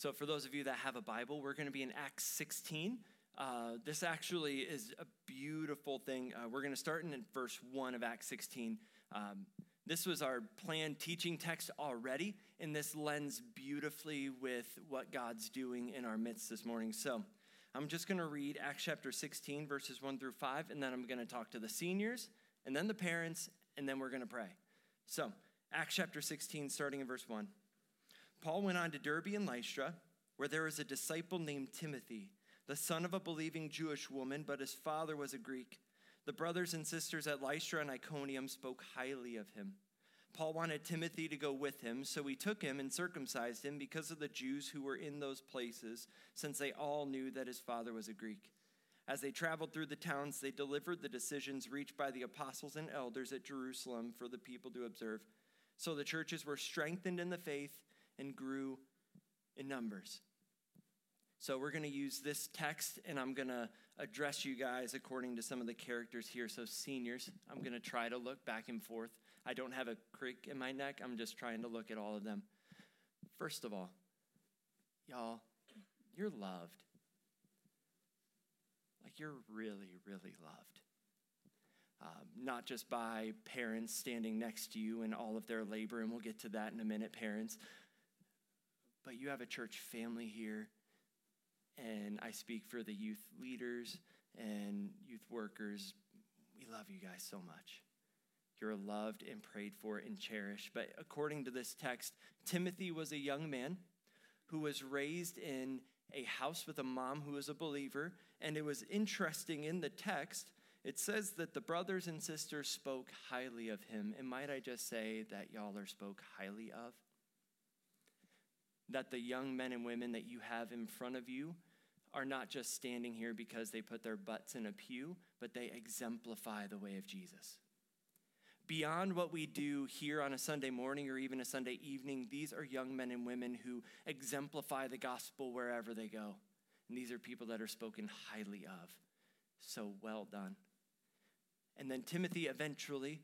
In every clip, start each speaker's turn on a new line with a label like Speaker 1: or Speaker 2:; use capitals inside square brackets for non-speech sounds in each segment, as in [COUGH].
Speaker 1: So, for those of you that have a Bible, we're going to be in Acts 16. Uh, this actually is a beautiful thing. Uh, we're going to start in verse 1 of Acts 16. Um, this was our planned teaching text already, and this lends beautifully with what God's doing in our midst this morning. So, I'm just going to read Acts chapter 16, verses 1 through 5, and then I'm going to talk to the seniors, and then the parents, and then we're going to pray. So, Acts chapter 16, starting in verse 1. Paul went on to Derbe and Lystra, where there was a disciple named Timothy, the son of a believing Jewish woman, but his father was a Greek. The brothers and sisters at Lystra and Iconium spoke highly of him. Paul wanted Timothy to go with him, so he took him and circumcised him because of the Jews who were in those places, since they all knew that his father was a Greek. As they traveled through the towns, they delivered the decisions reached by the apostles and elders at Jerusalem for the people to observe. So the churches were strengthened in the faith and grew in numbers. So we're going to use this text, and I'm going to address you guys according to some of the characters here. So, seniors, I'm going to try to look back and forth I don't have a crick in my neck. I'm just trying to look at all of them. First of all, y'all, you're loved. Like you're really, really loved. Um, not just by parents standing next to you and all of their labor, and we'll get to that in a minute, parents, but you have a church family here, and I speak for the youth leaders and youth workers. We love you guys so much. You're loved and prayed for and cherished. But according to this text, Timothy was a young man who was raised in a house with a mom who was a believer. And it was interesting in the text, it says that the brothers and sisters spoke highly of him. And might I just say that y'all are spoke highly of? That the young men and women that you have in front of you are not just standing here because they put their butts in a pew, but they exemplify the way of Jesus beyond what we do here on a Sunday morning or even a Sunday evening, these are young men and women who exemplify the gospel wherever they go. And these are people that are spoken highly of. So well done. And then Timothy eventually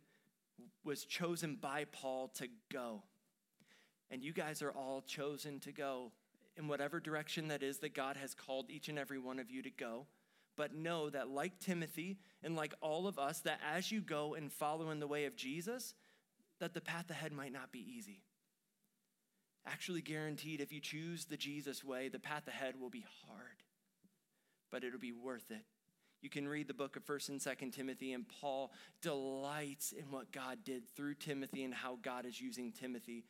Speaker 1: was chosen by Paul to go. And you guys are all chosen to go in whatever direction that is that God has called each and every one of you to go but know that like Timothy and like all of us, that as you go and follow in the way of Jesus, that the path ahead might not be easy. Actually, guaranteed, if you choose the Jesus way, the path ahead will be hard, but it'll be worth it. You can read the book of 1st and 2nd Timothy, and Paul delights in what God did through Timothy and how God is using Timothy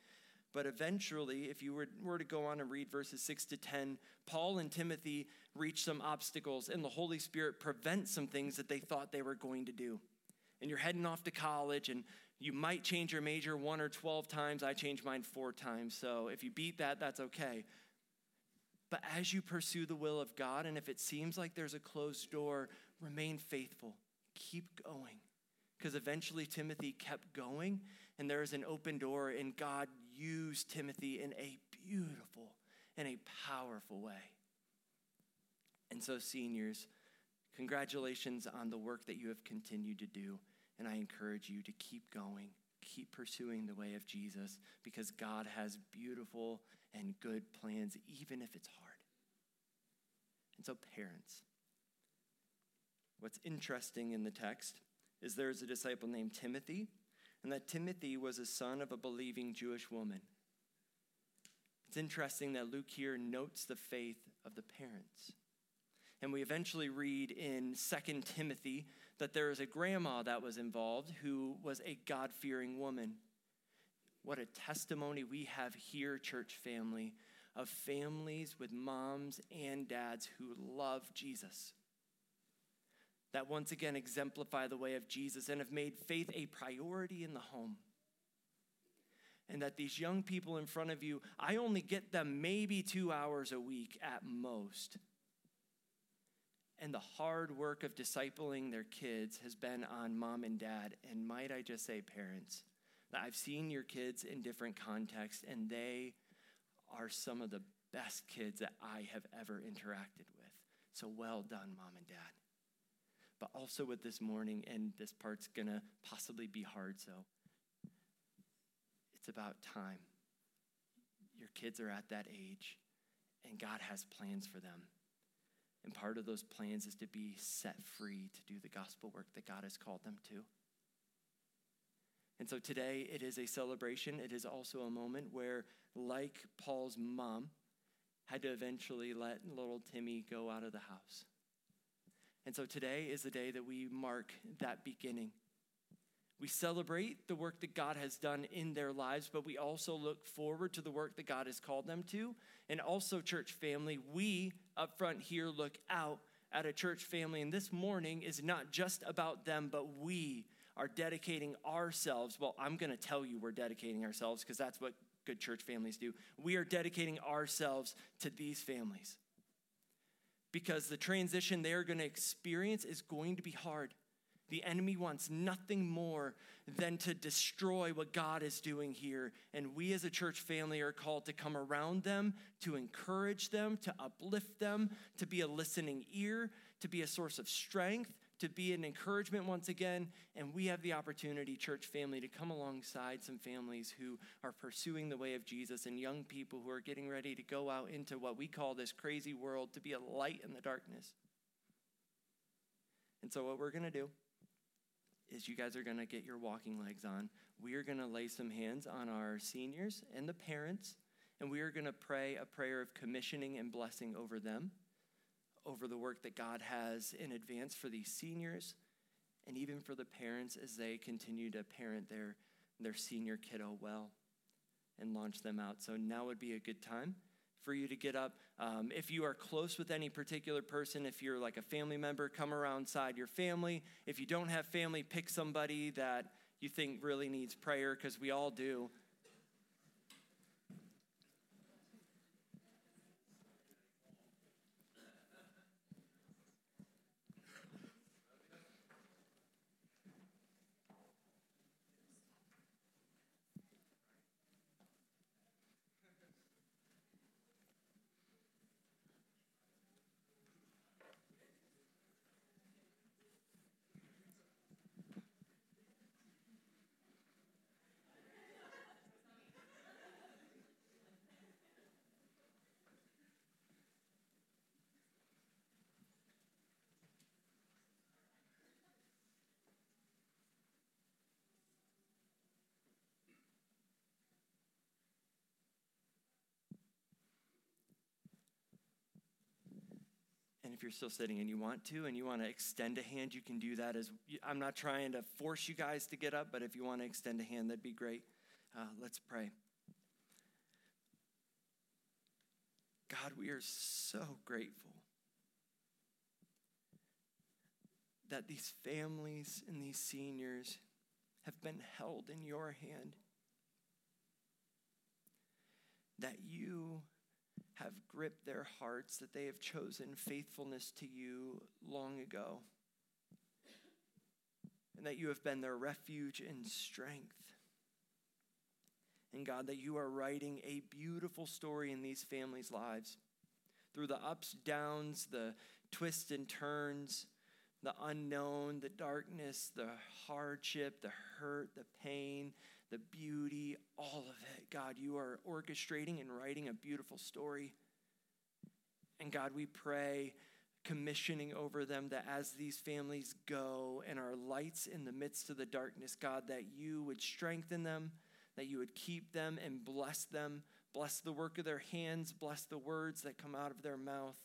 Speaker 1: but eventually, if you were, were to go on and read verses 6 to 10, Paul and Timothy reach some obstacles, and the Holy Spirit prevents some things that they thought they were going to do. And you're heading off to college, and you might change your major one or 12 times. I changed mine four times. So if you beat that, that's okay. But as you pursue the will of God, and if it seems like there's a closed door, remain faithful. Keep going. Because eventually Timothy kept going, and there is an open door, and God used Timothy in a beautiful and a powerful way. And so, seniors, congratulations on the work that you have continued to do. And I encourage you to keep going, keep pursuing the way of Jesus, because God has beautiful and good plans, even if it's hard. And so, parents, what's interesting in the text is there's a disciple named Timothy and that Timothy was a son of a believing Jewish woman. It's interesting that Luke here notes the faith of the parents. And we eventually read in 2 Timothy that there is a grandma that was involved who was a God fearing woman. What a testimony we have here, church family, of families with moms and dads who love Jesus that once again exemplify the way of Jesus and have made faith a priority in the home. And that these young people in front of you, I only get them maybe two hours a week at most. And the hard work of discipling their kids has been on mom and dad. And might I just say, parents, that I've seen your kids in different contexts, and they are some of the best kids that I have ever interacted with. So well done, mom and dad but also with this morning, and this part's gonna possibly be hard, so it's about time. Your kids are at that age, and God has plans for them. And part of those plans is to be set free to do the gospel work that God has called them to. And so today it is a celebration. It is also a moment where, like Paul's mom, had to eventually let little Timmy go out of the house. And so today is the day that we mark that beginning. We celebrate the work that God has done in their lives, but we also look forward to the work that God has called them to. And also, church family, we up front here look out at a church family. And this morning is not just about them, but we are dedicating ourselves. Well, I'm going to tell you we're dedicating ourselves because that's what good church families do. We are dedicating ourselves to these families because the transition they are going to experience is going to be hard. The enemy wants nothing more than to destroy what God is doing here. And we as a church family are called to come around them, to encourage them, to uplift them, to be a listening ear, to be a source of strength, to be an encouragement once again. And we have the opportunity, church family, to come alongside some families who are pursuing the way of Jesus and young people who are getting ready to go out into what we call this crazy world to be a light in the darkness. And so, what we're going to do is you guys are going to get your walking legs on. We are going to lay some hands on our seniors and the parents, and we are going to pray a prayer of commissioning and blessing over them over the work that God has in advance for these seniors and even for the parents as they continue to parent their, their senior kiddo well and launch them out. So now would be a good time for you to get up. Um, if you are close with any particular person, if you're like a family member, come around side your family. If you don't have family, pick somebody that you think really needs prayer because we all do. If you're still sitting and you want to and you want to extend a hand, you can do that as I'm not trying to force you guys to get up, but if you want to extend a hand, that'd be great. Uh, let's pray. God, we are so grateful that these families and these seniors have been held in your hand. That you have gripped their hearts, that they have chosen faithfulness to you long ago, and that you have been their refuge and strength. And God, that you are writing a beautiful story in these families' lives through the ups, downs, the twists and turns, the unknown, the darkness, the hardship, the hurt, the pain, the beauty, all of it. God, you are orchestrating and writing a beautiful story. And God, we pray, commissioning over them that as these families go and are lights in the midst of the darkness, God, that you would strengthen them, that you would keep them and bless them. Bless the work of their hands, bless the words that come out of their mouth.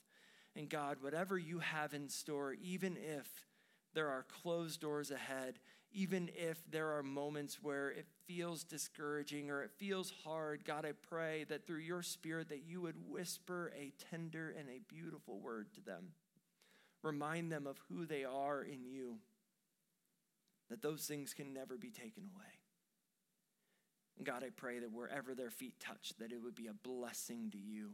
Speaker 1: And God, whatever you have in store, even if there are closed doors ahead, even if there are moments where it feels discouraging or it feels hard, God, I pray that through your spirit that you would whisper a tender and a beautiful word to them. Remind them of who they are in you. That those things can never be taken away. And God, I pray that wherever their feet touch, that it would be a blessing to you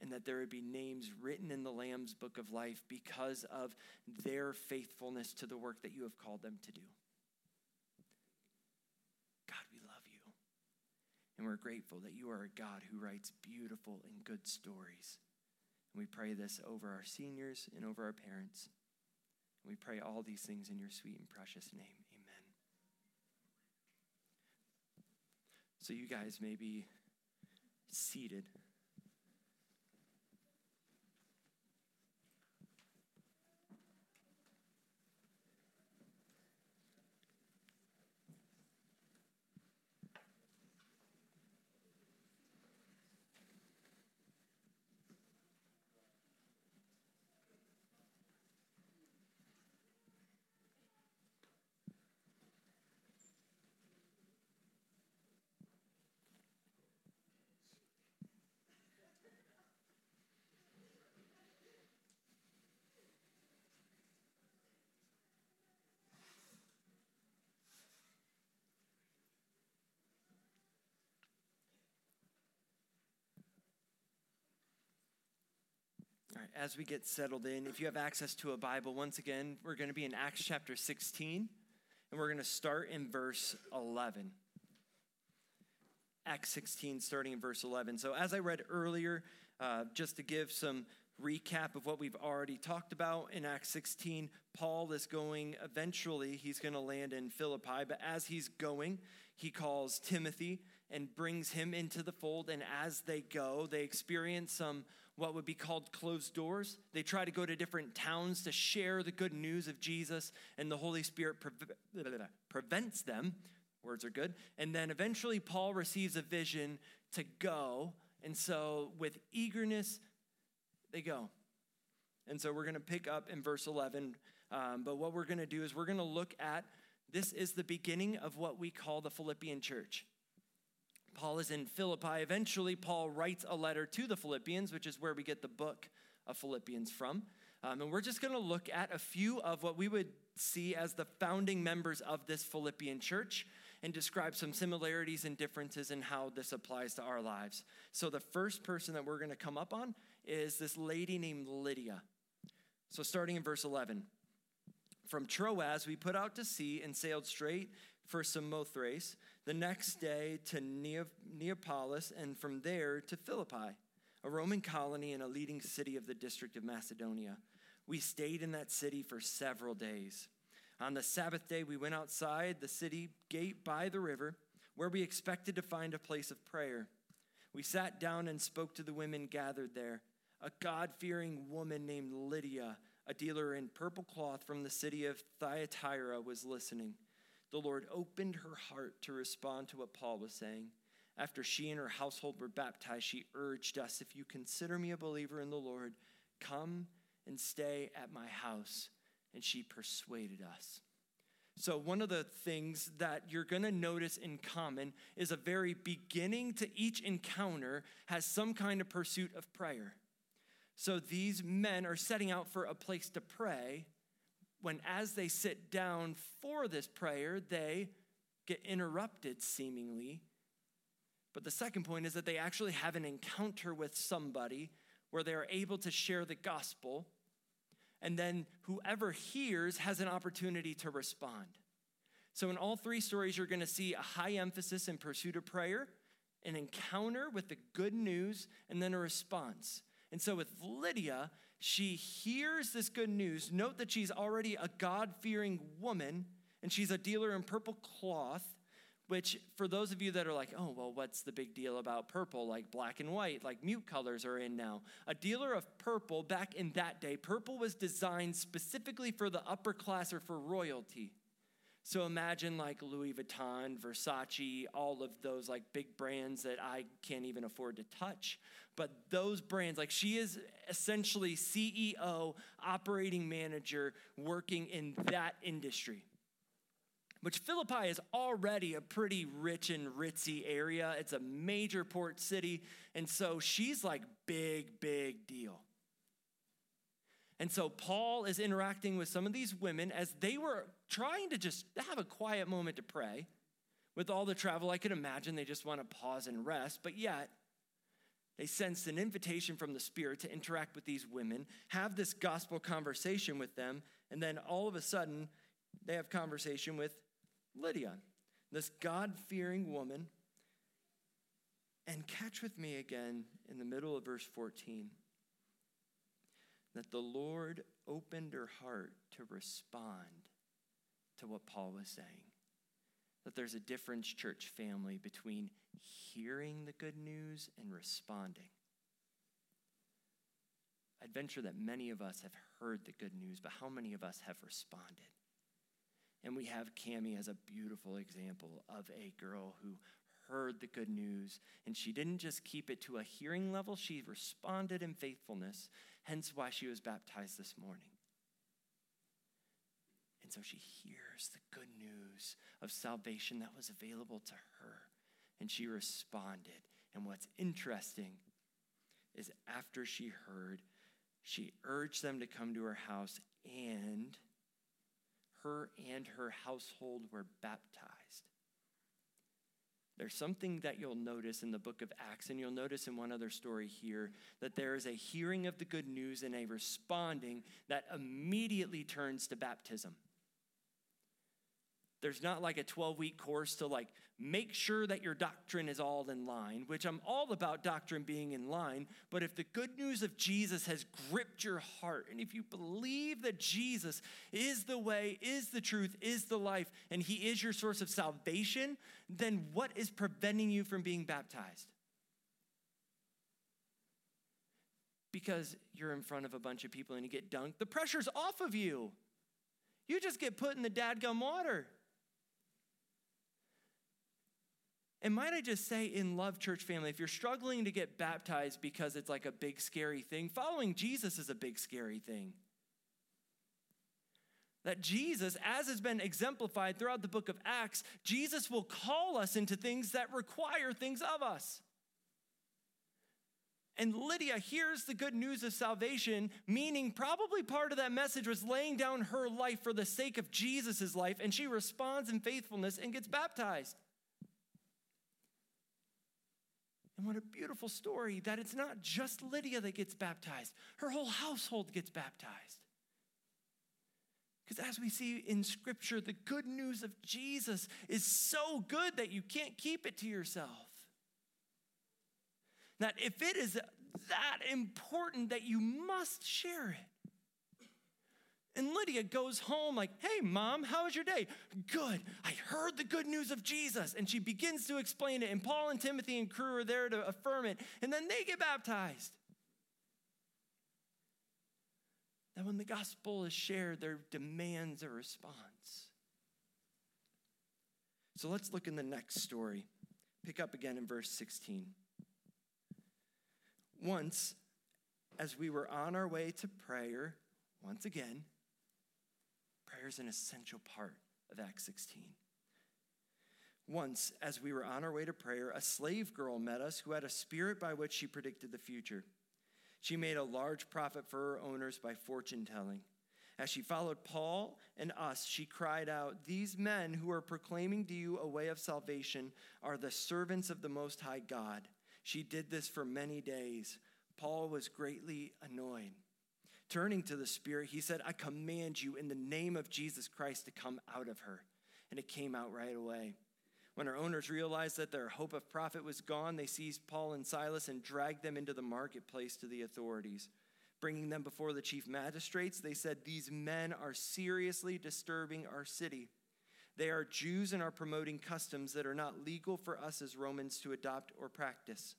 Speaker 1: and that there would be names written in the Lamb's book of life because of their faithfulness to the work that you have called them to do. God, we love you. And we're grateful that you are a God who writes beautiful and good stories. And we pray this over our seniors and over our parents. And we pray all these things in your sweet and precious name. Amen. So, you guys may be seated. As we get settled in, if you have access to a Bible, once again, we're going to be in Acts chapter 16, and we're going to start in verse 11. Acts 16, starting in verse 11. So, as I read earlier, uh, just to give some recap of what we've already talked about in Acts 16, Paul is going eventually, he's going to land in Philippi, but as he's going, he calls Timothy and brings him into the fold. And as they go, they experience some what would be called closed doors. They try to go to different towns to share the good news of Jesus, and the Holy Spirit pre- prevents them. Words are good. And then eventually, Paul receives a vision to go. And so, with eagerness, they go. And so, we're going to pick up in verse 11. Um, but what we're going to do is we're going to look at this is the beginning of what we call the Philippian church. Paul is in Philippi. Eventually, Paul writes a letter to the Philippians, which is where we get the book of Philippians from. Um, and we're just going to look at a few of what we would see as the founding members of this Philippian church and describe some similarities and differences in how this applies to our lives. So, the first person that we're going to come up on is this lady named Lydia. So, starting in verse 11. From Troas, we put out to sea and sailed straight for Samothrace, the next day to Neapolis, and from there to Philippi, a Roman colony and a leading city of the district of Macedonia. We stayed in that city for several days. On the Sabbath day, we went outside the city gate by the river, where we expected to find a place of prayer. We sat down and spoke to the women gathered there. A God fearing woman named Lydia, a dealer in purple cloth from the city of Thyatira, was listening the Lord opened her heart to respond to what Paul was saying. After she and her household were baptized, she urged us If you consider me a believer in the Lord, come and stay at my house. And she persuaded us. So, one of the things that you're going to notice in common is a very beginning to each encounter has some kind of pursuit of prayer. So, these men are setting out for a place to pray when, as they sit down for this prayer, they get interrupted seemingly. But the second point is that they actually have an encounter with somebody where they are able to share the gospel. And then whoever hears has an opportunity to respond. So, in all three stories, you're going to see a high emphasis in pursuit of prayer, an encounter with the good news, and then a response. And so, with Lydia, she hears this good news. Note that she's already a God fearing woman and she's a dealer in purple cloth, which, for those of you that are like, oh, well, what's the big deal about purple? Like black and white, like mute colors are in now. A dealer of purple, back in that day, purple was designed specifically for the upper class or for royalty. So imagine like Louis Vuitton, Versace, all of those like big brands that I can't even afford to touch. But those brands, like she is essentially CEO, operating manager, working in that industry. Which Philippi is already a pretty rich and ritzy area. It's a major port city. And so she's like big, big deal. And so Paul is interacting with some of these women as they were trying to just have a quiet moment to pray. With all the travel, I could imagine they just want to pause and rest, but yet they sensed an invitation from the Spirit to interact with these women, have this gospel conversation with them, and then all of a sudden, they have conversation with Lydia, this God fearing woman. And catch with me again in the middle of verse 14 that the Lord opened her heart to respond to what Paul was saying. That there's a difference, church family, between hearing the good news and responding. I'd venture that many of us have heard the good news, but how many of us have responded? And we have Cami as a beautiful example of a girl who heard the good news and she didn't just keep it to a hearing level, she responded in faithfulness hence why she was baptized this morning. And so she hears the good news of salvation that was available to her, and she responded. And what's interesting is after she heard, she urged them to come to her house, and her and her household were baptized. There's something that you'll notice in the book of Acts, and you'll notice in one other story here that there is a hearing of the good news and a responding that immediately turns to baptism. There's not like a 12 week course to like make sure that your doctrine is all in line, which I'm all about doctrine being in line. But if the good news of Jesus has gripped your heart, and if you believe that Jesus is the way, is the truth, is the life, and he is your source of salvation, then what is preventing you from being baptized? Because you're in front of a bunch of people and you get dunked, the pressure's off of you. You just get put in the dadgum water. And might I just say, in Love Church family, if you're struggling to get baptized because it's like a big scary thing, following Jesus is a big scary thing. That Jesus, as has been exemplified throughout the book of Acts, Jesus will call us into things that require things of us. And Lydia hears the good news of salvation, meaning probably part of that message was laying down her life for the sake of Jesus' life, and she responds in faithfulness and gets baptized. And what a beautiful story that it's not just Lydia that gets baptized, her whole household gets baptized. Because as we see in Scripture, the good news of Jesus is so good that you can't keep it to yourself. That if it is that important, that you must share it. And Lydia goes home like, hey, mom, how was your day? Good. I heard the good news of Jesus. And she begins to explain it. And Paul and Timothy and crew are there to affirm it. And then they get baptized. That when the gospel is shared, there demands a response. So let's look in the next story. Pick up again in verse 16. Once, as we were on our way to prayer, once again, Prayer is an essential part of Acts 16. Once, as we were on our way to prayer, a slave girl met us who had a spirit by which she predicted the future. She made a large profit for her owners by fortune telling. As she followed Paul and us, she cried out, These men who are proclaiming to you a way of salvation are the servants of the Most High God. She did this for many days. Paul was greatly annoyed. Turning to the Spirit, he said, I command you in the name of Jesus Christ to come out of her. And it came out right away. When her owners realized that their hope of profit was gone, they seized Paul and Silas and dragged them into the marketplace to the authorities. Bringing them before the chief magistrates, they said, These men are seriously disturbing our city. They are Jews and are promoting customs that are not legal for us as Romans to adopt or practice.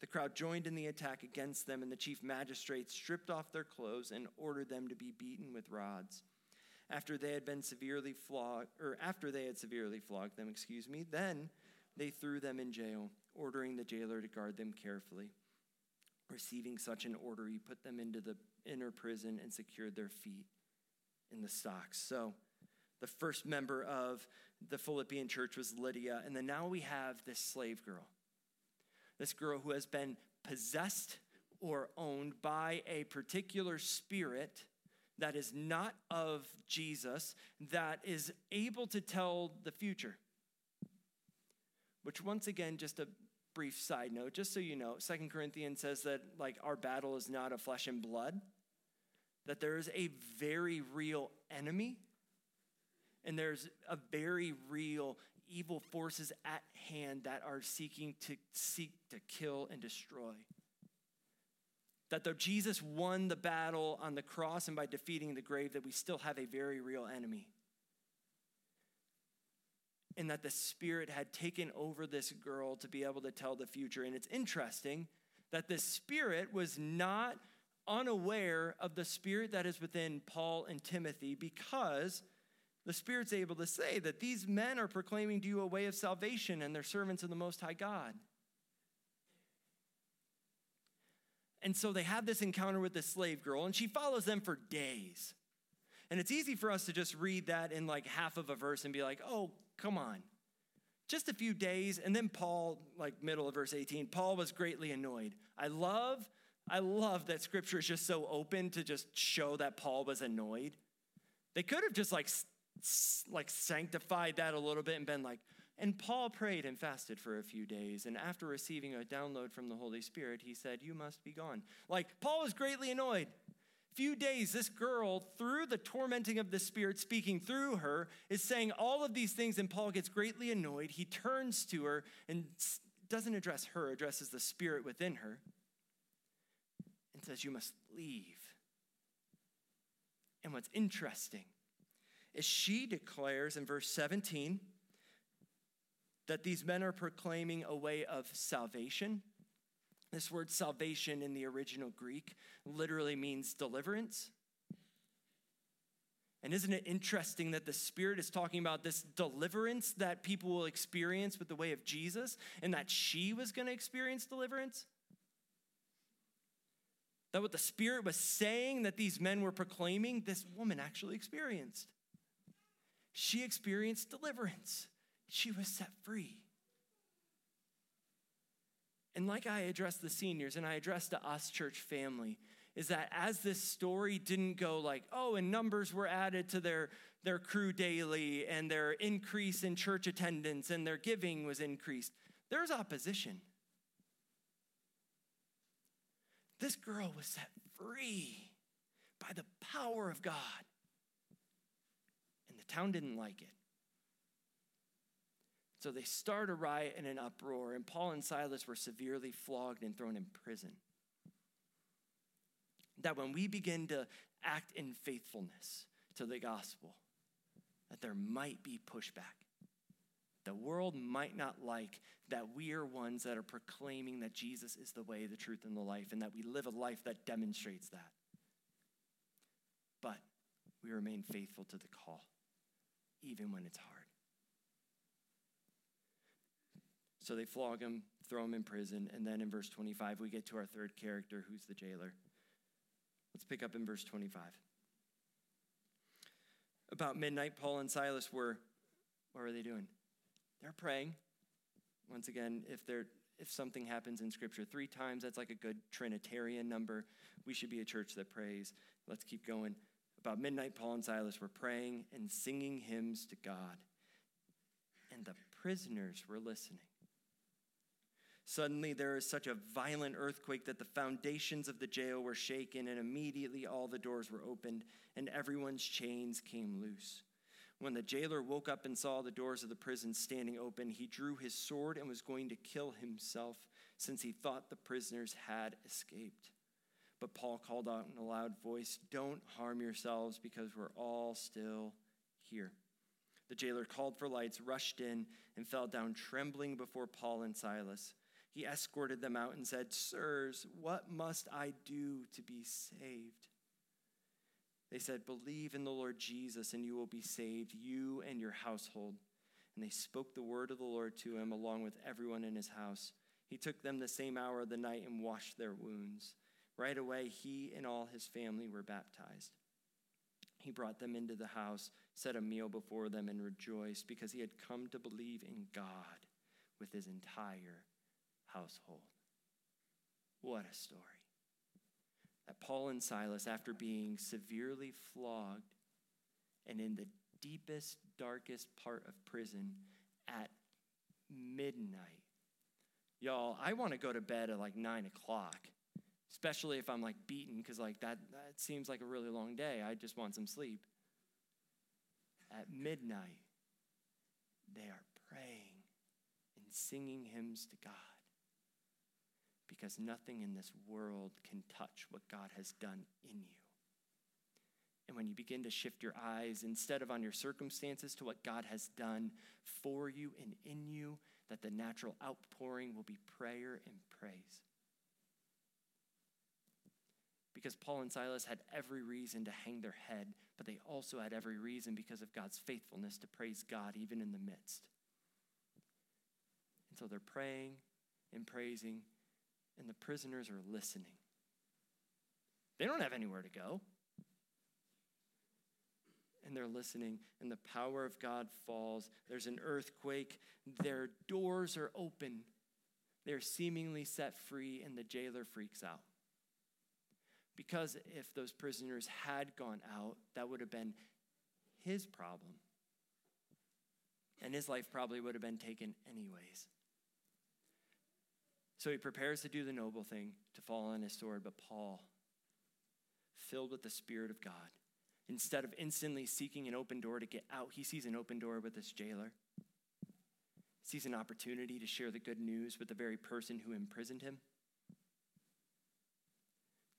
Speaker 1: The crowd joined in the attack against them, and the chief magistrates stripped off their clothes and ordered them to be beaten with rods. After they had been severely flogged, or after they had severely flogged them, excuse me, then they threw them in jail, ordering the jailer to guard them carefully. Receiving such an order, he put them into the inner prison and secured their feet in the stocks. So, the first member of the Philippian church was Lydia, and then now we have this slave girl this girl who has been possessed or owned by a particular spirit that is not of Jesus, that is able to tell the future. Which, once again, just a brief side note, just so you know, Second Corinthians says that like our battle is not of flesh and blood, that there is a very real enemy, and there's a very real evil forces at hand that are seeking to seek to kill and destroy. That though Jesus won the battle on the cross and by defeating the grave, that we still have a very real enemy. And that the Spirit had taken over this girl to be able to tell the future. And it's interesting that the Spirit was not unaware of the Spirit that is within Paul and Timothy because the Spirit's able to say that these men are proclaiming to you a way of salvation and they're servants of the Most High God. And so they have this encounter with this slave girl, and she follows them for days. And it's easy for us to just read that in like half of a verse and be like, oh, come on. Just a few days. And then Paul, like middle of verse 18, Paul was greatly annoyed. I love, I love that scripture is just so open to just show that Paul was annoyed. They could have just like like sanctified that a little bit and been like, And Paul prayed and fasted for a few days. And after receiving a download from the Holy Spirit, he said, You must be gone. Like, Paul was greatly annoyed. Few days, this girl, through the tormenting of the Spirit speaking through her, is saying all of these things, and Paul gets greatly annoyed. He turns to her and doesn't address her, addresses the Spirit within her, and says, You must leave. And what's interesting is she declares in verse 17, that these men are proclaiming a way of salvation. This word salvation in the original Greek literally means deliverance. And isn't it interesting that the Spirit is talking about this deliverance that people will experience with the way of Jesus and that she was going to experience deliverance? That what the Spirit was saying that these men were proclaiming, this woman actually experienced. She experienced deliverance she was set free. And like I addressed the seniors and I addressed to us, church family, is that as this story didn't go like, oh, and numbers were added to their, their crew daily and their increase in church attendance and their giving was increased, there's opposition. This girl was set free by the power of God. Town didn't like it. So they start a riot and an uproar, and Paul and Silas were severely flogged and thrown in prison. That when we begin to act in faithfulness to the gospel, that there might be pushback. The world might not like that we are ones that are proclaiming that Jesus is the way, the truth, and the life, and that we live a life that demonstrates that. But we remain faithful to the call, even when it's hard. So they flog him, throw him in prison, and then in verse 25, we get to our third character, who's the jailer. Let's pick up in verse 25. About midnight, Paul and Silas were, what were they doing? They're praying. Once again, if they're if something happens in scripture three times, that's like a good Trinitarian number. We should be a church that prays. Let's keep going. About midnight, Paul and Silas were praying and singing hymns to God. And the prisoners were listening. Suddenly, there was such a violent earthquake that the foundations of the jail were shaken, and immediately all the doors were opened, and everyone's chains came loose. When the jailer woke up and saw the doors of the prison standing open, he drew his sword and was going to kill himself, since he thought the prisoners had escaped. But Paul called out in a loud voice, Don't harm yourselves, because we're all still here. The jailer called for lights, rushed in, and fell down trembling before Paul and Silas. He escorted them out and said, Sirs, what must I do to be saved? They said, Believe in the Lord Jesus, and you will be saved, you and your household. And they spoke the word of the Lord to him along with everyone in his house. He took them the same hour of the night and washed their wounds. Right away, he and all his family were baptized. He brought them into the house, set a meal before them, and rejoiced because he had come to believe in God with his entire household. What a story. That Paul and Silas, after being severely flogged and in the deepest, darkest part of prison at midnight, y'all, I want to go to bed at like nine o'clock, especially if I'm like beaten, because like that, that seems like a really long day. I just want some sleep. At midnight, they are praying and singing hymns to God because nothing in this world can touch what God has done in you. And when you begin to shift your eyes instead of on your circumstances to what God has done for you and in you, that the natural outpouring will be prayer and praise. Because Paul and Silas had every reason to hang their head, but they also had every reason because of God's faithfulness to praise God even in the midst. And so they're praying and praising and the prisoners are listening. They don't have anywhere to go. And they're listening, and the power of God falls. There's an earthquake. Their doors are open. They're seemingly set free, and the jailer freaks out. Because if those prisoners had gone out, that would have been his problem. and his life probably would have been taken anyways. So he prepares to do the noble thing, to fall on his sword. But Paul, filled with the Spirit of God, instead of instantly seeking an open door to get out, he sees an open door with this jailer. Sees an opportunity to share the good news with the very person who imprisoned him.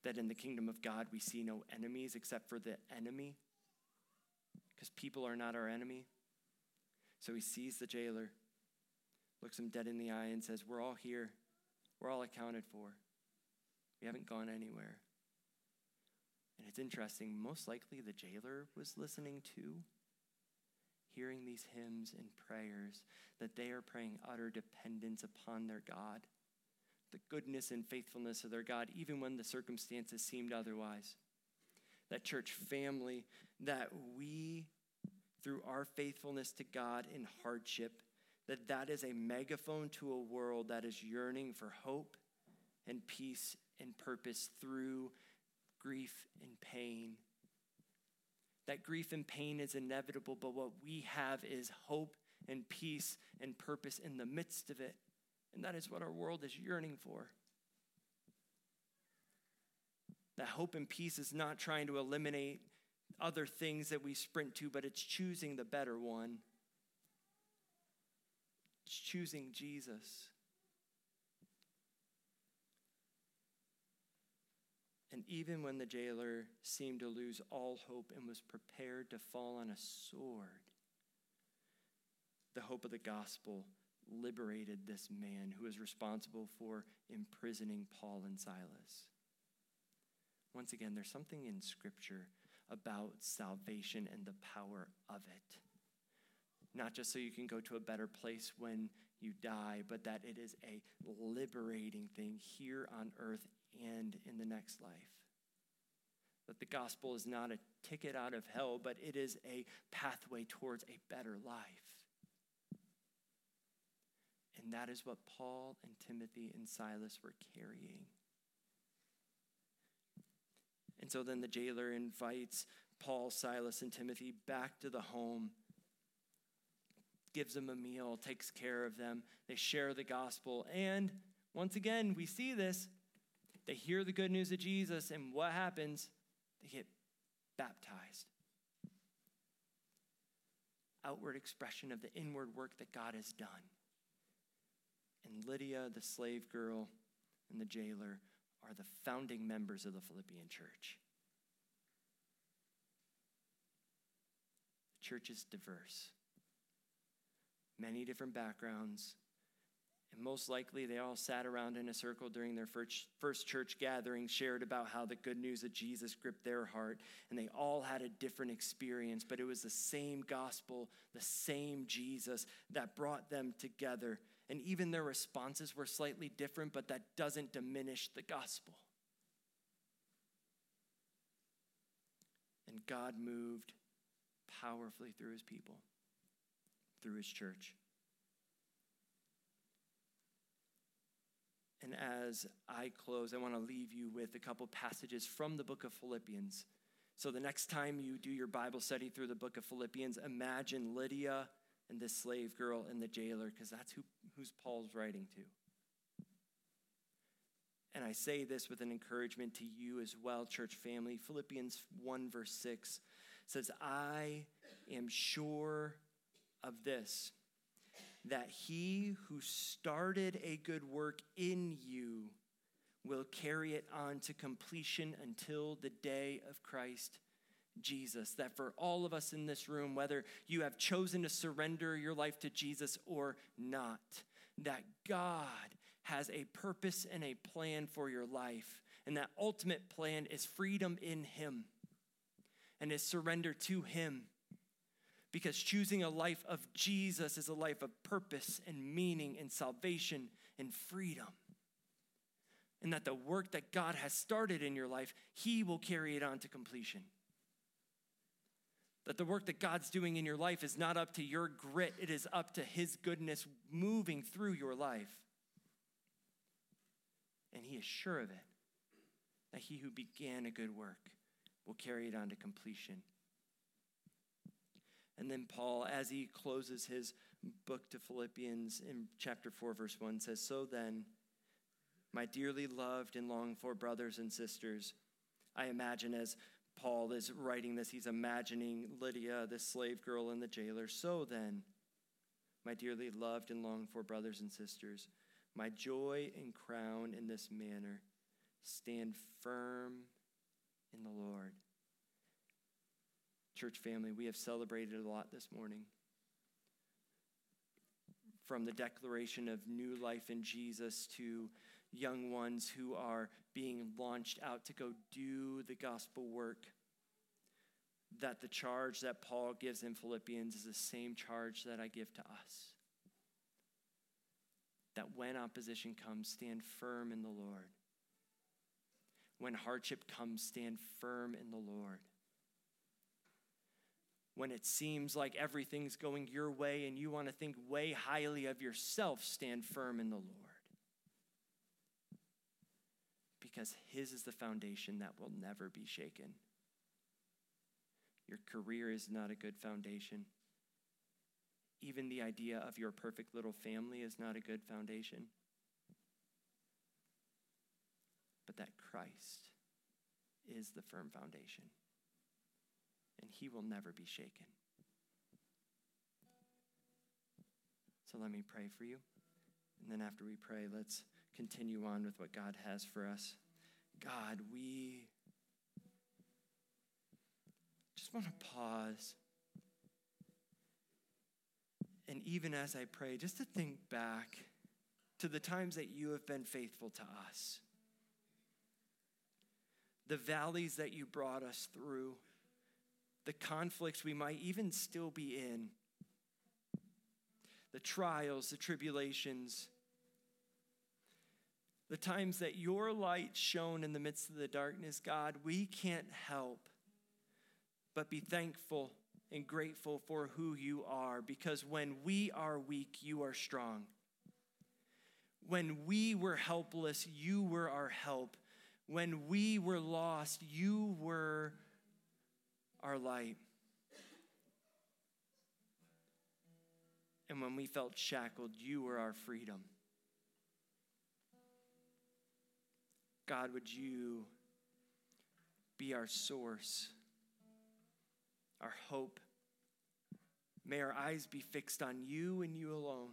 Speaker 1: That in the kingdom of God we see no enemies except for the enemy, because people are not our enemy. So he sees the jailer, looks him dead in the eye, and says, We're all here. We're all accounted for. We haven't gone anywhere. And it's interesting, most likely the jailer was listening too, hearing these hymns and prayers, that they are praying utter dependence upon their God, the goodness and faithfulness of their God, even when the circumstances seemed otherwise. That church family, that we, through our faithfulness to God in hardship, that that is a megaphone to a world that is yearning for hope and peace and purpose through grief and pain. That grief and pain is inevitable, but what we have is hope and peace and purpose in the midst of it. And that is what our world is yearning for. That hope and peace is not trying to eliminate other things that we sprint to, but it's choosing the better one. It's choosing Jesus. And even when the jailer seemed to lose all hope and was prepared to fall on a sword, the hope of the gospel liberated this man who was responsible for imprisoning Paul and Silas. Once again, there's something in Scripture about salvation and the power of it not just so you can go to a better place when you die, but that it is a liberating thing here on earth and in the next life. That the gospel is not a ticket out of hell, but it is a pathway towards a better life. And that is what Paul and Timothy and Silas were carrying. And so then the jailer invites Paul, Silas, and Timothy back to the home gives them a meal, takes care of them. They share the gospel. And once again, we see this. They hear the good news of Jesus, and what happens? They get baptized. Outward expression of the inward work that God has done. And Lydia, the slave girl, and the jailer are the founding members of the Philippian church. The church is diverse many different backgrounds. And most likely, they all sat around in a circle during their first, first church gathering, shared about how the good news of Jesus gripped their heart, and they all had a different experience, but it was the same gospel, the same Jesus that brought them together. And even their responses were slightly different, but that doesn't diminish the gospel. And God moved powerfully through his people through his church. And as I close, I want to leave you with a couple passages from the book of Philippians. So the next time you do your Bible study through the book of Philippians, imagine Lydia and this slave girl and the jailer, because that's who who's Paul's writing to. And I say this with an encouragement to you as well, church family. Philippians 1, verse 6 says, I am sure of this that he who started a good work in you will carry it on to completion until the day of Christ Jesus. That for all of us in this room, whether you have chosen to surrender your life to Jesus or not, that God has a purpose and a plan for your life. And that ultimate plan is freedom in Him and is surrender to Him because choosing a life of Jesus is a life of purpose and meaning and salvation and freedom. And that the work that God has started in your life, He will carry it on to completion. That the work that God's doing in your life is not up to your grit, it is up to His goodness moving through your life. And He is sure of it, that He who began a good work will carry it on to completion. And then Paul, as he closes his book to Philippians in chapter 4, verse 1 says, So then, my dearly loved and longed for brothers and sisters, I imagine as Paul is writing this, he's imagining Lydia, the slave girl, and the jailer. So then, my dearly loved and longed for brothers and sisters, my joy and crown in this manner, stand firm in the Lord. Church family, we have celebrated a lot this morning. From the declaration of new life in Jesus to young ones who are being launched out to go do the gospel work. That the charge that Paul gives in Philippians is the same charge that I give to us. That when opposition comes, stand firm in the Lord. When hardship comes, stand firm in the Lord. When it seems like everything's going your way and you want to think way highly of yourself, stand firm in the Lord. Because His is the foundation that will never be shaken. Your career is not a good foundation. Even the idea of your perfect little family is not a good foundation. but that Christ is the firm foundation, and he will never be shaken. So let me pray for you. And then after we pray, let's continue on with what God has for us. God, we just want to pause. And even as I pray, just to think back to the times that you have been faithful to us. The valleys that you brought us through, the conflicts we might even still be in, the trials, the tribulations, the times that your light shone in the midst of the darkness, God, we can't help but be thankful and grateful for who you are because when we are weak, you are strong. When we were helpless, you were our help. When we were lost, you were our light. And when we felt shackled, you were our freedom. God, would you be our source, our hope? May our eyes be fixed on you and you alone.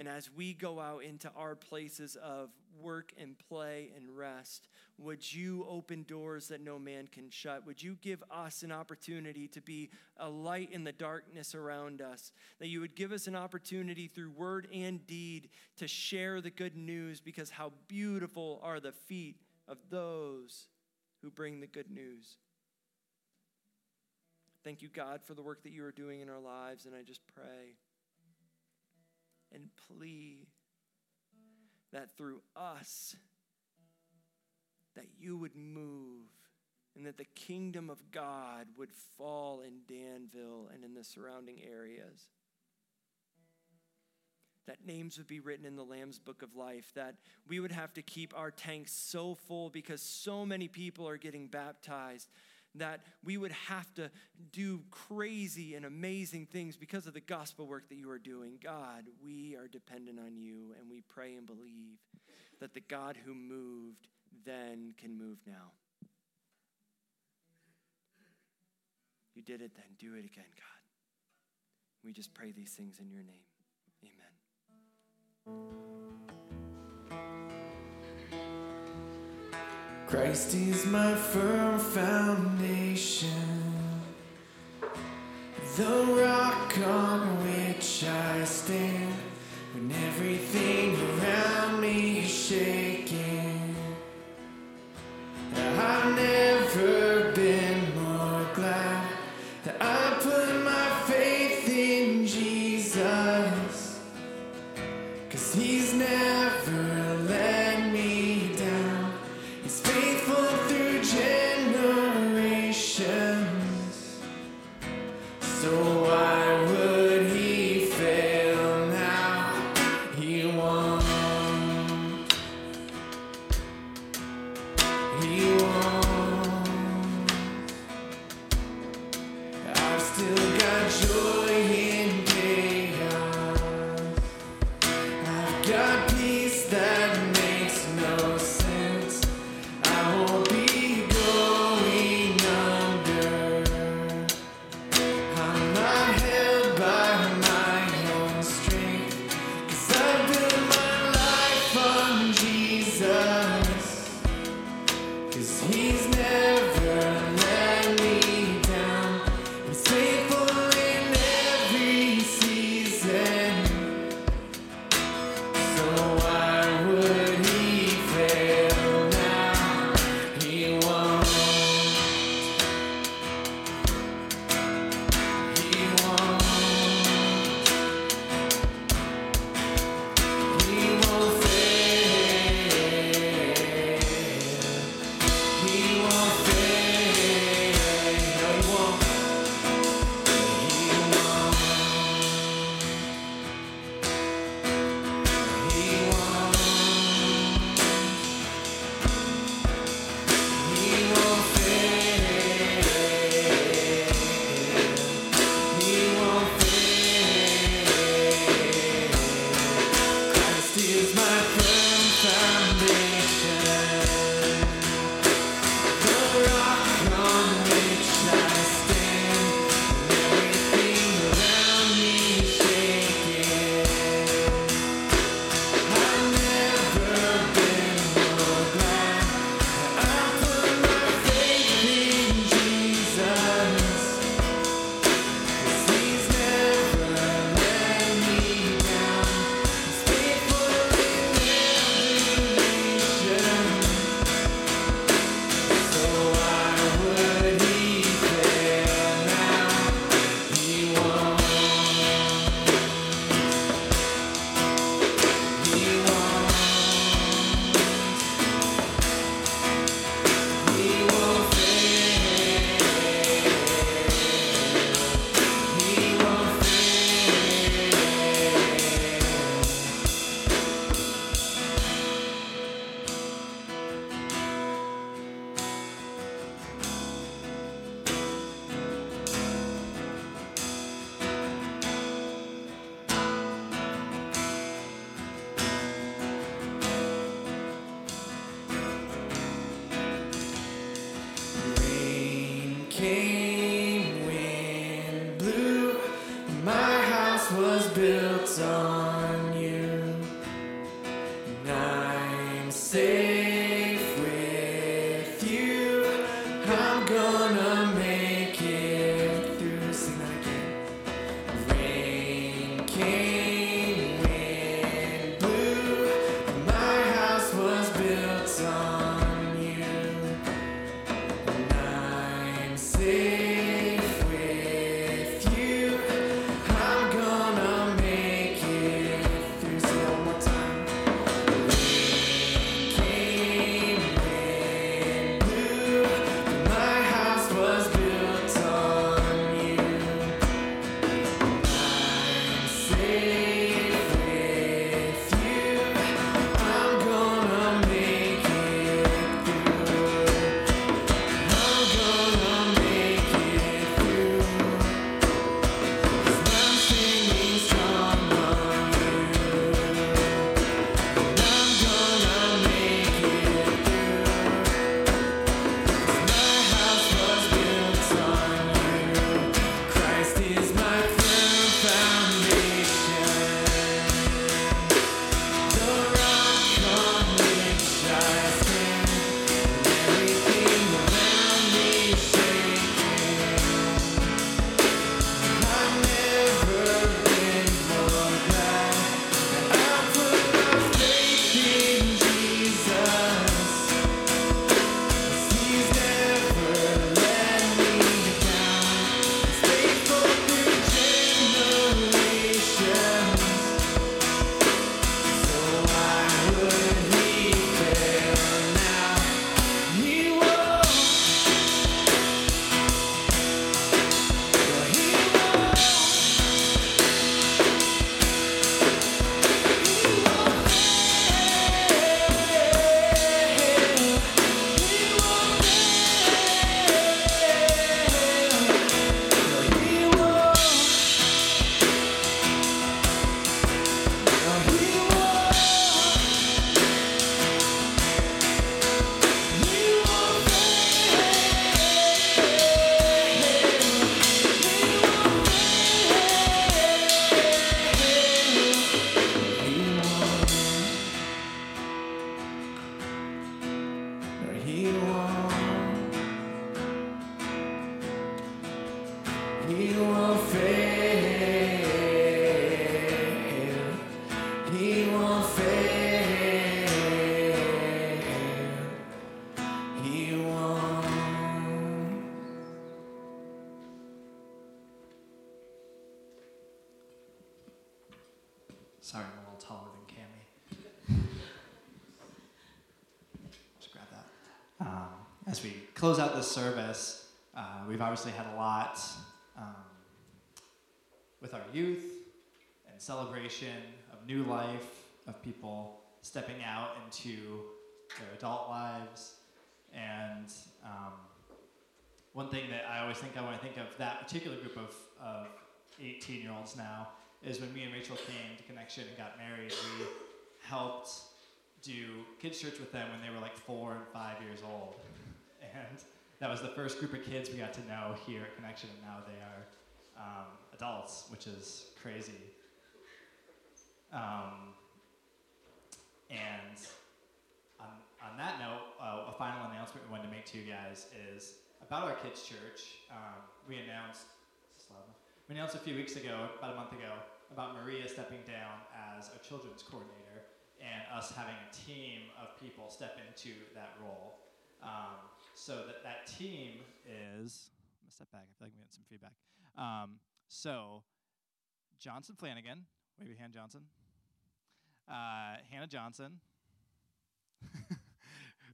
Speaker 1: And as we go out into our places of work and play and rest, would you open doors that no man can shut? Would you give us an opportunity to be a light in the darkness around us? That you would give us an opportunity through word and deed to share the good news because how beautiful are the feet of those who bring the good news. Thank you, God, for the work that you are doing in our lives, and I just pray and plea that through us that you would move and that the kingdom of God would fall in Danville and in the surrounding areas. That names would be written in the Lamb's book of life, that we would have to keep our tanks so full because so many people are getting baptized that we would have to do crazy and amazing things because of the gospel work that you are doing. God, we are dependent on you, and we pray and believe that the God who moved then can move now. You did it then, do it again, God. We just pray these things in your name. Amen. Christ is my firm foundation, the rock on which I stand when everything around me is shaking. I've never
Speaker 2: service, uh, we've obviously had a lot um, with our youth and celebration of new life, of people stepping out into their adult lives. And um, one thing that I always think I want to think of that particular group of, of 18 year olds now is when me and Rachel came to Connection and got married, we helped do kids' church with them when they were like four and five years old. [LAUGHS] And that was the first group of kids we got to know here at Connection, and now they are um, adults, which is crazy. Um, and on, on that note, uh, a final announcement we wanted to make to you guys is about our kids' church. Um, we announced, we announced a few weeks ago, about a month ago, about Maria stepping down as a children's coordinator and us having a team of people step into that role. Um, so that that team is, I'm gonna step back. I feel like we get some feedback. Um, so Johnson Flanagan, wave your hand, Johnson. Uh, Hannah Johnson, [LAUGHS]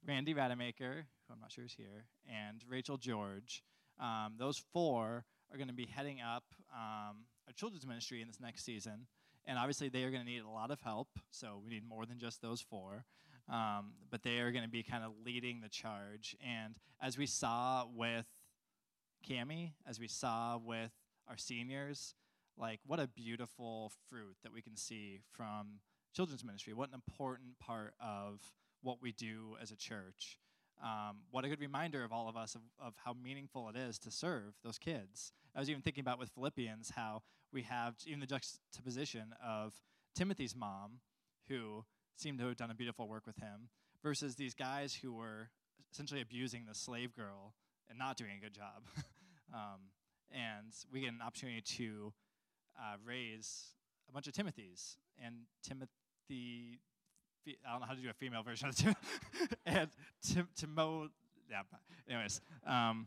Speaker 2: Randy Rademacher, who I'm not sure is here, and Rachel George. Um, those four are going to be heading up um, a children's ministry in this next season. And obviously, they are going to need a lot of help. So we need more than just those four. Um, but they are going to be kind of leading the charge. And as we saw with Cami, as we saw with our seniors, like what a beautiful fruit that we can see from children's ministry. What an important part of what we do as a church. um, what a good reminder of all of us of, of how meaningful it is to serve those kids. I was even thinking about with Philippians how we have even the juxtaposition of Timothy's mom, who seemed to have done a beautiful work with him, versus these guys who were essentially abusing the slave girl and not doing a good job. [LAUGHS] um, and we get an opportunity to uh, raise a bunch of Timothys. And Timothy, I don't know how to do a female version of Tim, [LAUGHS] and Tim, Timo, yeah, anyways. Um,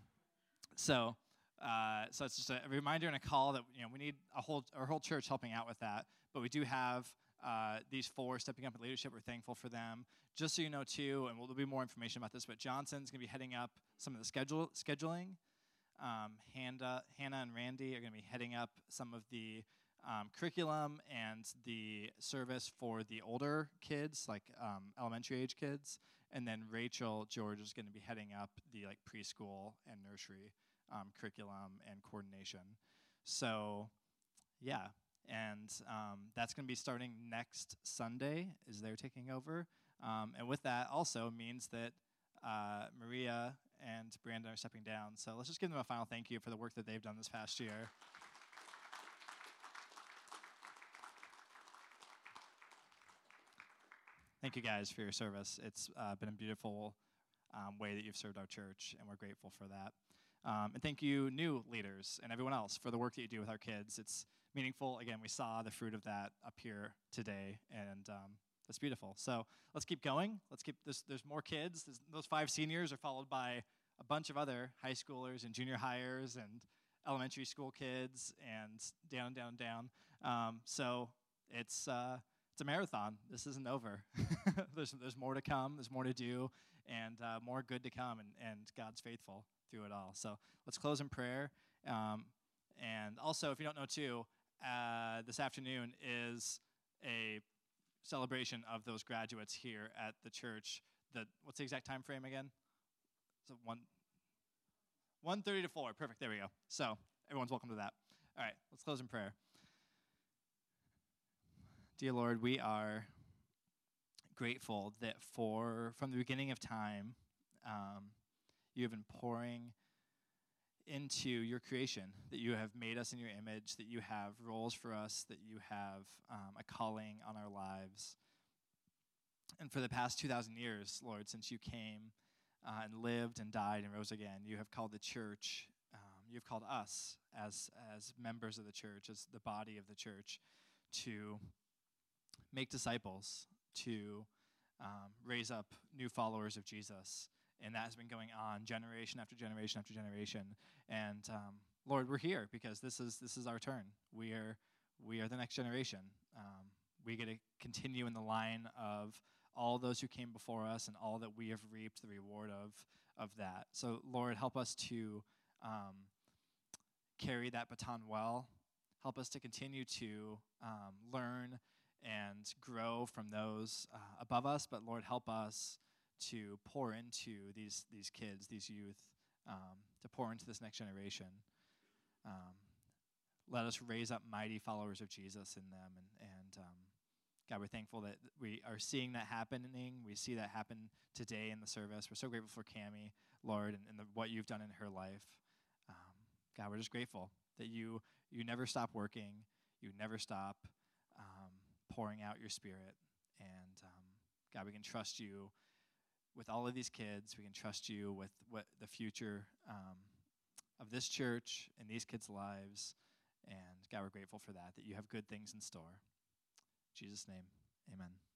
Speaker 2: so, uh, so it's just a reminder and a call that you know we need a whole our whole church helping out with that. But we do have uh, these four stepping up in leadership. We're thankful for them. Just so you know, too, and there'll be more information about this, but Johnson's going to be heading up some of the schedule scheduling. Um, Hannah, Hannah and Randy are going to be heading up some of the um, curriculum and the service for the older kids, like um, elementary age kids, and then Rachel George is going to be heading up the like preschool and nursery um, curriculum and coordination. So, yeah, and um, that's going to be starting next Sunday. Is they're taking over, um, and with that also means that uh, Maria and Brandon are stepping down. So let's just give them a final thank you for the work that they've done this past year. Thank you guys for your service. It's uh, been a beautiful um, way that you've served our church, and we're grateful for that. Um, and thank you, new leaders and everyone else, for the work that you do with our kids. It's meaningful. Again, we saw the fruit of that up here today, and um, that's beautiful. So let's keep going. Let's keep. There's more kids. There's, those five seniors are followed by a bunch of other high schoolers and junior hires and elementary school kids and down, down, down. Um, so it's uh, it's a marathon. This isn't over. [LAUGHS] there's there's more to come. There's more to do, and uh, more good to come. And and God's faithful through it all. So let's close in prayer. Um, and also, if you don't know too, uh, this afternoon is a celebration of those graduates here at the church. The what's the exact time frame again? So one. 1.30 to 4. Perfect. There we go. So everyone's welcome to that. All right, let's close in prayer. Dear Lord, we are grateful that for from the beginning of time, um, you have been pouring into your creation, that you have made us in your image, that you have roles for us, that you have um, a calling on our lives. And for the past 2,000 years, Lord, since you came uh, and lived and died and rose again, you have called the church, um, you've called us as, as members of the church, as the body of the church, to make disciples, to um, raise up new followers of Jesus and that has been going on generation after generation after generation. And um, Lord, we're here because this is this is our turn. We are we are the next generation. Um, we get to continue in the line of all those who came before us and all that we have reaped the reward of of that. So Lord, help us to um, carry that baton well. Help us to continue to um, learn and grow from those uh, above us. But Lord, help us to pour into these these kids, these youth, um, to pour into this next generation. Um, let us raise up mighty followers of Jesus in them, and and um, God, we're thankful that we are seeing that happening. We see that happen today in the service. We're so grateful for Cami, Lord, and, and the, what you've done in her life. Um, God, we're just grateful that you you never stop working. You never stop um, pouring out your Spirit, and um, God, we can trust you with all of these kids. We can trust you with what the future um, of this church and these kids' lives. And God, we're grateful for that, that you have good things in store. In Jesus' name, amen.